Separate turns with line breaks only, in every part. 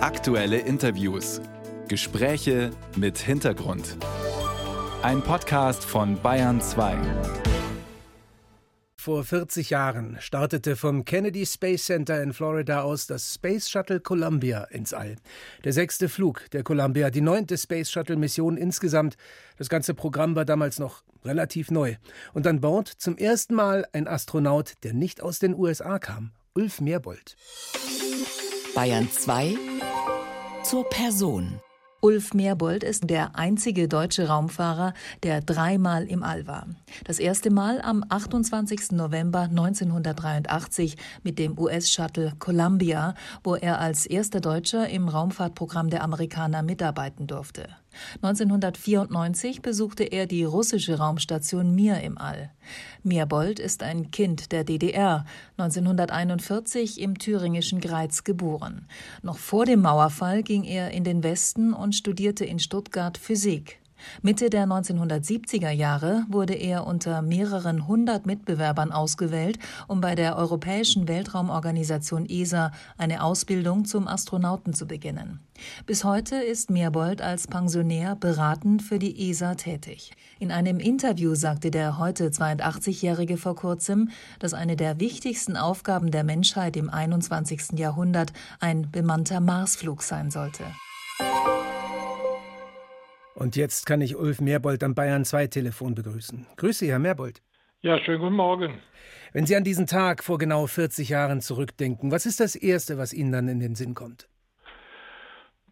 Aktuelle Interviews. Gespräche mit Hintergrund. Ein Podcast von Bayern 2.
Vor 40 Jahren startete vom Kennedy Space Center in Florida aus das Space Shuttle Columbia ins All. Der sechste Flug der Columbia, die neunte Space Shuttle Mission insgesamt. Das ganze Programm war damals noch relativ neu. Und an Bord zum ersten Mal ein Astronaut, der nicht aus den USA kam, Ulf Merbold.
Bayern 2 zur Person.
Ulf Merbold ist der einzige deutsche Raumfahrer, der dreimal im All war. Das erste Mal am 28. November 1983 mit dem US-Shuttle Columbia, wo er als erster Deutscher im Raumfahrtprogramm der Amerikaner mitarbeiten durfte. 1994 besuchte er die russische Raumstation Mir im All. Merbold ist ein Kind der DDR, 1941 im thüringischen Greiz geboren. Noch vor dem Mauerfall ging er in den Westen und studierte in Stuttgart Physik. Mitte der 1970er Jahre wurde er unter mehreren hundert Mitbewerbern ausgewählt, um bei der Europäischen Weltraumorganisation ESA eine Ausbildung zum Astronauten zu beginnen. Bis heute ist Meerbold als Pensionär beratend für die ESA tätig. In einem Interview sagte der heute 82-Jährige vor kurzem, dass eine der wichtigsten Aufgaben der Menschheit im 21. Jahrhundert ein bemannter Marsflug sein sollte.
Und jetzt kann ich Ulf Merbold am Bayern 2 Telefon begrüßen. Grüße, Herr Merbold.
Ja, schönen guten Morgen.
Wenn Sie an diesen Tag vor genau 40 Jahren zurückdenken, was ist das Erste, was Ihnen dann in den Sinn kommt?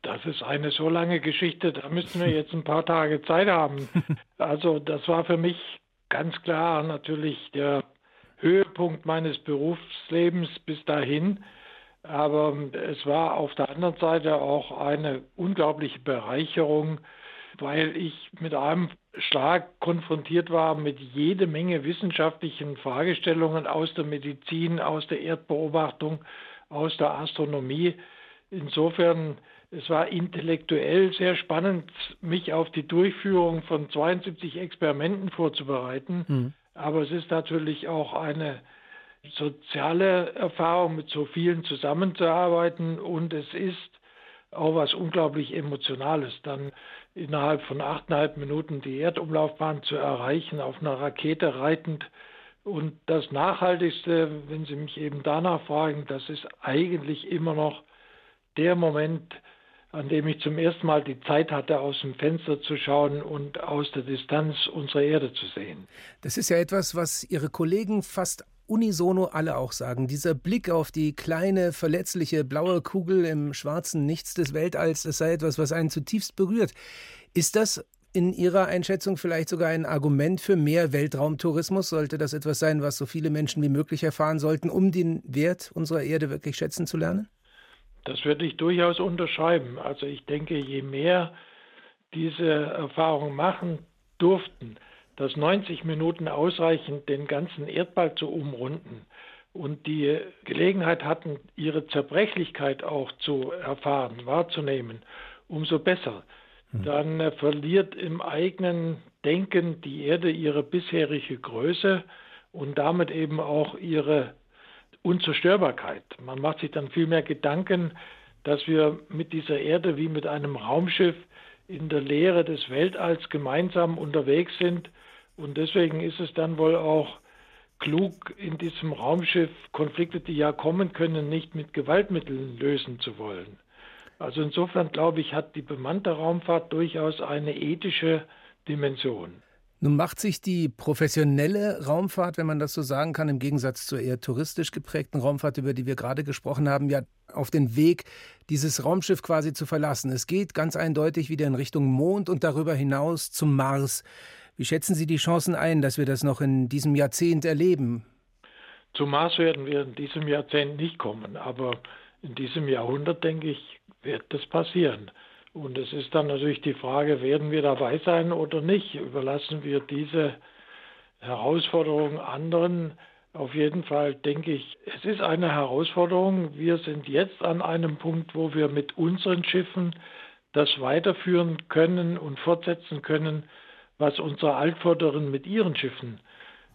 Das ist eine so lange Geschichte, da müssen wir jetzt ein paar Tage Zeit haben. Also das war für mich ganz klar natürlich der Höhepunkt meines Berufslebens bis dahin. Aber es war auf der anderen Seite auch eine unglaubliche Bereicherung, weil ich mit einem Schlag konfrontiert war mit jede Menge wissenschaftlichen Fragestellungen aus der Medizin, aus der Erdbeobachtung, aus der Astronomie. Insofern, es war intellektuell sehr spannend, mich auf die Durchführung von 72 Experimenten vorzubereiten. Mhm. Aber es ist natürlich auch eine soziale Erfahrung, mit so vielen zusammenzuarbeiten und es ist auch was unglaublich Emotionales, dann innerhalb von achteinhalb Minuten die Erdumlaufbahn zu erreichen, auf einer Rakete reitend. Und das Nachhaltigste, wenn Sie mich eben danach fragen, das ist eigentlich immer noch der Moment, an dem ich zum ersten Mal die Zeit hatte, aus dem Fenster zu schauen und aus der Distanz unsere Erde zu sehen.
Das ist ja etwas, was Ihre Kollegen fast unisono alle auch sagen. Dieser Blick auf die kleine, verletzliche blaue Kugel im schwarzen Nichts des Weltalls, das sei etwas, was einen zutiefst berührt. Ist das in Ihrer Einschätzung vielleicht sogar ein Argument für mehr Weltraumtourismus? Sollte das etwas sein, was so viele Menschen wie möglich erfahren sollten, um den Wert unserer Erde wirklich schätzen zu lernen?
Das würde ich durchaus unterschreiben. Also ich denke, je mehr diese Erfahrung machen durften, dass 90 Minuten ausreichen, den ganzen Erdball zu umrunden und die Gelegenheit hatten, ihre Zerbrechlichkeit auch zu erfahren, wahrzunehmen, umso besser. Hm. Dann äh, verliert im eigenen Denken die Erde ihre bisherige Größe und damit eben auch ihre Unzerstörbarkeit. Man macht sich dann viel mehr Gedanken, dass wir mit dieser Erde wie mit einem Raumschiff in der Leere des Weltalls gemeinsam unterwegs sind und deswegen ist es dann wohl auch klug, in diesem Raumschiff Konflikte, die ja kommen können, nicht mit Gewaltmitteln lösen zu wollen. Also insofern glaube ich, hat die bemannte Raumfahrt durchaus eine ethische Dimension.
Nun macht sich die professionelle Raumfahrt, wenn man das so sagen kann, im Gegensatz zur eher touristisch geprägten Raumfahrt, über die wir gerade gesprochen haben, ja auf den Weg, dieses Raumschiff quasi zu verlassen. Es geht ganz eindeutig wieder in Richtung Mond und darüber hinaus zum Mars. Wie schätzen Sie die Chancen ein, dass wir das noch in diesem Jahrzehnt erleben?
Zum Mars werden wir in diesem Jahrzehnt nicht kommen, aber in diesem Jahrhundert, denke ich, wird das passieren. Und es ist dann natürlich die Frage, werden wir dabei sein oder nicht? Überlassen wir diese Herausforderung anderen? Auf jeden Fall denke ich, es ist eine Herausforderung. Wir sind jetzt an einem Punkt, wo wir mit unseren Schiffen das weiterführen können und fortsetzen können, was unsere Altvorderen mit ihren Schiffen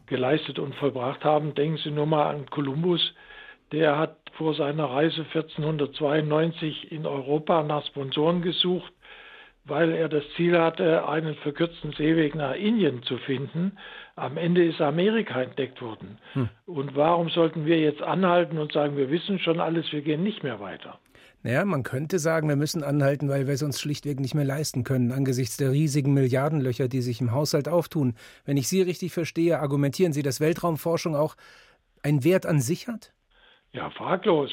geleistet und vollbracht haben. Denken Sie nur mal an Kolumbus, der hat vor seiner Reise 1492 in Europa nach Sponsoren gesucht, weil er das Ziel hatte, einen verkürzten Seeweg nach Indien zu finden. Am Ende ist Amerika entdeckt worden. Hm. Und warum sollten wir jetzt anhalten und sagen, wir wissen schon alles, wir gehen nicht mehr weiter?
Naja, man könnte sagen, wir müssen anhalten, weil wir es uns schlichtweg nicht mehr leisten können, angesichts der riesigen Milliardenlöcher, die sich im Haushalt auftun. Wenn ich Sie richtig verstehe, argumentieren Sie, dass Weltraumforschung auch einen Wert an sich hat?
Ja, fraglos.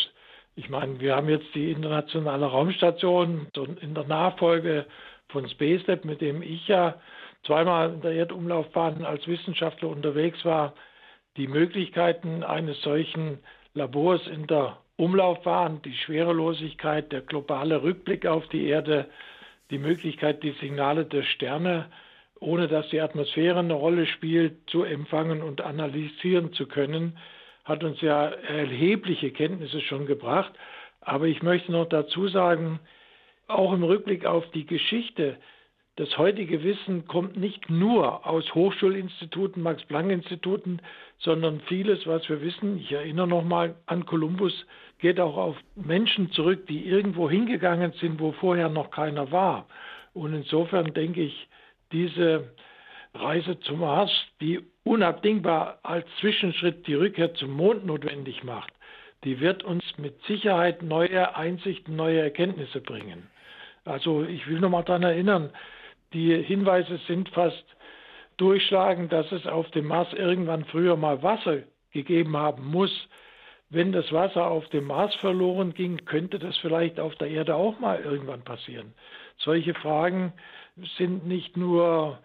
Ich meine, wir haben jetzt die internationale Raumstation in der Nachfolge von SpaceLab, mit dem ich ja zweimal in der Erdumlaufbahn als Wissenschaftler unterwegs war, die Möglichkeiten eines solchen Labors in der Umlaufbahn, die Schwerelosigkeit, der globale Rückblick auf die Erde, die Möglichkeit, die Signale der Sterne, ohne dass die Atmosphäre eine Rolle spielt, zu empfangen und analysieren zu können, hat uns ja erhebliche Kenntnisse schon gebracht. Aber ich möchte noch dazu sagen, auch im Rückblick auf die Geschichte, das heutige Wissen kommt nicht nur aus Hochschulinstituten, Max-Planck-Instituten, sondern vieles, was wir wissen, ich erinnere nochmal an Kolumbus, geht auch auf Menschen zurück, die irgendwo hingegangen sind, wo vorher noch keiner war. Und insofern denke ich, diese Reise zum Mars, die unabdingbar als Zwischenschritt die Rückkehr zum Mond notwendig macht, die wird uns mit Sicherheit neue Einsichten, neue Erkenntnisse bringen. Also ich will noch mal daran erinnern, die Hinweise sind fast durchschlagend, dass es auf dem Mars irgendwann früher mal Wasser gegeben haben muss. Wenn das Wasser auf dem Mars verloren ging, könnte das vielleicht auf der Erde auch mal irgendwann passieren. Solche Fragen sind nicht nur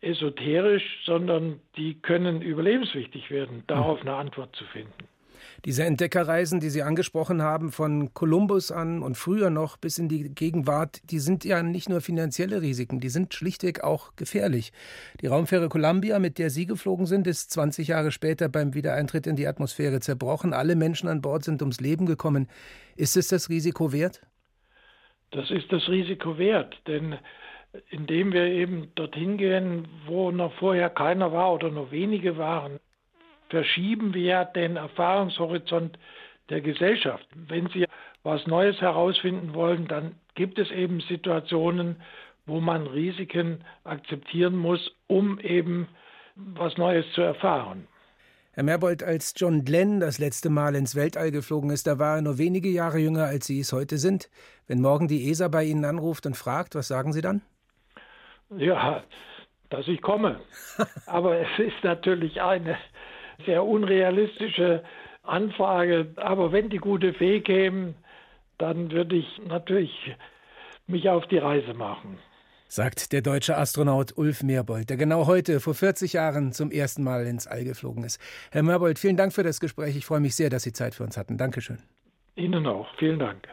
esoterisch, sondern die können überlebenswichtig werden, darauf eine Antwort zu finden.
Diese Entdeckerreisen, die Sie angesprochen haben, von Kolumbus an und früher noch bis in die Gegenwart, die sind ja nicht nur finanzielle Risiken, die sind schlichtweg auch gefährlich. Die Raumfähre Columbia, mit der Sie geflogen sind, ist 20 Jahre später beim Wiedereintritt in die Atmosphäre zerbrochen. Alle Menschen an Bord sind ums Leben gekommen. Ist es das Risiko wert?
Das ist das Risiko wert, denn indem wir eben dorthin gehen, wo noch vorher keiner war oder nur wenige waren, verschieben wir den Erfahrungshorizont der Gesellschaft. Wenn Sie was Neues herausfinden wollen, dann gibt es eben Situationen, wo man Risiken akzeptieren muss, um eben was Neues zu erfahren.
Herr Merbold, als John Glenn das letzte Mal ins Weltall geflogen ist, da war er nur wenige Jahre jünger, als Sie es heute sind. Wenn morgen die ESA bei Ihnen anruft und fragt, was sagen Sie dann?
Ja, dass ich komme. Aber es ist natürlich eine sehr unrealistische Anfrage. Aber wenn die gute Fee kämen, dann würde ich natürlich mich auf die Reise machen.
Sagt der deutsche Astronaut Ulf Merbold, der genau heute vor 40 Jahren zum ersten Mal ins All geflogen ist. Herr Merbold, vielen Dank für das Gespräch. Ich freue mich sehr, dass Sie Zeit für uns hatten. Dankeschön.
Ihnen auch. Vielen Dank.